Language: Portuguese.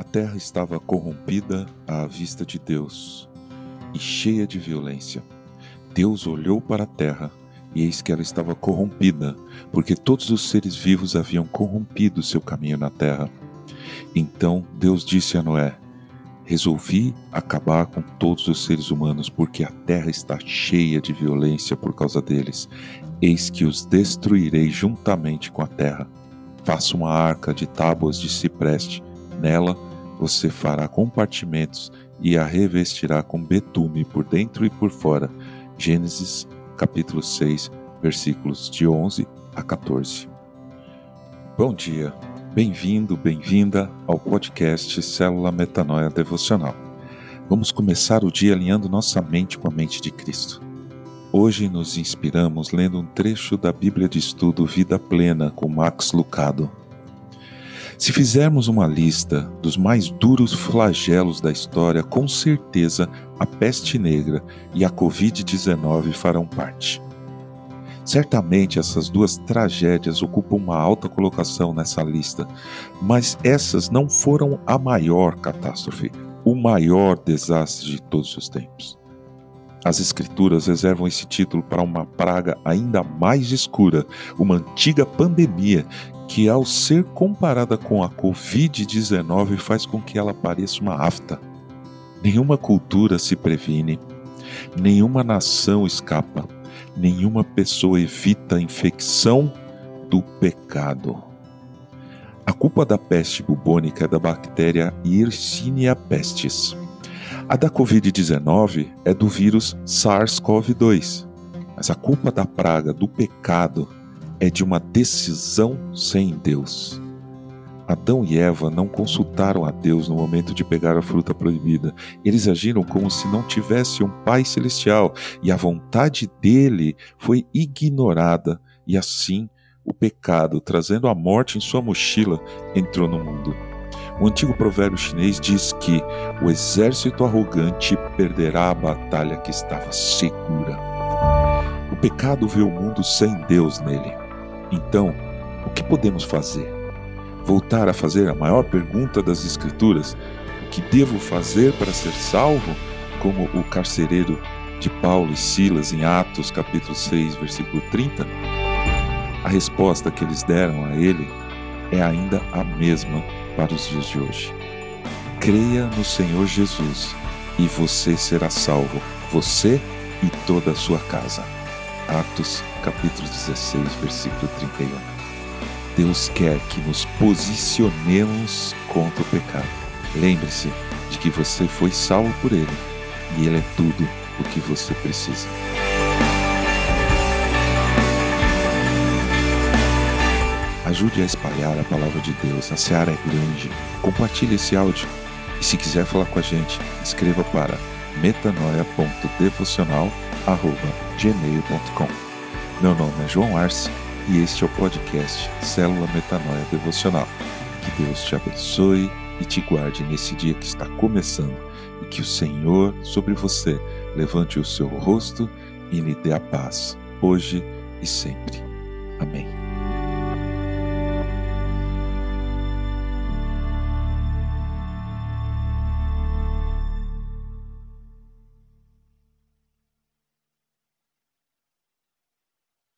A terra estava corrompida à vista de Deus e cheia de violência. Deus olhou para a terra e eis que ela estava corrompida, porque todos os seres vivos haviam corrompido seu caminho na terra. Então Deus disse a Noé: Resolvi acabar com todos os seres humanos, porque a terra está cheia de violência por causa deles. Eis que os destruirei juntamente com a terra. Faça uma arca de tábuas de cipreste. Nela você fará compartimentos e a revestirá com betume por dentro e por fora. Gênesis capítulo 6, versículos de 11 a 14. Bom dia, bem-vindo, bem-vinda ao podcast Célula Metanoia Devocional. Vamos começar o dia alinhando nossa mente com a mente de Cristo. Hoje nos inspiramos lendo um trecho da Bíblia de Estudo Vida Plena com Max Lucado. Se fizermos uma lista dos mais duros flagelos da história, com certeza a peste negra e a Covid-19 farão parte. Certamente essas duas tragédias ocupam uma alta colocação nessa lista, mas essas não foram a maior catástrofe, o maior desastre de todos os tempos. As Escrituras reservam esse título para uma praga ainda mais escura, uma antiga pandemia que, ao ser comparada com a Covid-19, faz com que ela pareça uma afta. Nenhuma cultura se previne, nenhuma nação escapa, nenhuma pessoa evita a infecção do pecado. A culpa da peste bubônica é da bactéria Yersinia pestis. A da Covid-19 é do vírus SARS-CoV-2. Mas a culpa da praga do pecado é de uma decisão sem Deus. Adão e Eva não consultaram a Deus no momento de pegar a fruta proibida. Eles agiram como se não tivesse um Pai celestial e a vontade dele foi ignorada, e assim o pecado, trazendo a morte em sua mochila, entrou no mundo. O antigo provérbio chinês diz que o exército arrogante perderá a batalha que estava segura. O pecado vê o mundo sem Deus nele. Então, o que podemos fazer? Voltar a fazer a maior pergunta das Escrituras: o que devo fazer para ser salvo? Como o carcereiro de Paulo e Silas em Atos, capítulo 6, versículo 30? A resposta que eles deram a ele é ainda a mesma para os dias de hoje. Creia no Senhor Jesus e você será salvo, você e toda a sua casa. Atos capítulo 16, versículo 31. Deus quer que nos posicionemos contra o pecado. Lembre-se de que você foi salvo por Ele e Ele é tudo o que você precisa. Ajude a espalhar a palavra de Deus. A seara é grande. Compartilhe esse áudio. E se quiser falar com a gente, escreva para metanoia.devocional.gmail.com Meu nome é João Arce e este é o podcast Célula Metanoia Devocional. Que Deus te abençoe e te guarde nesse dia que está começando e que o Senhor sobre você levante o seu rosto e lhe dê a paz, hoje e sempre.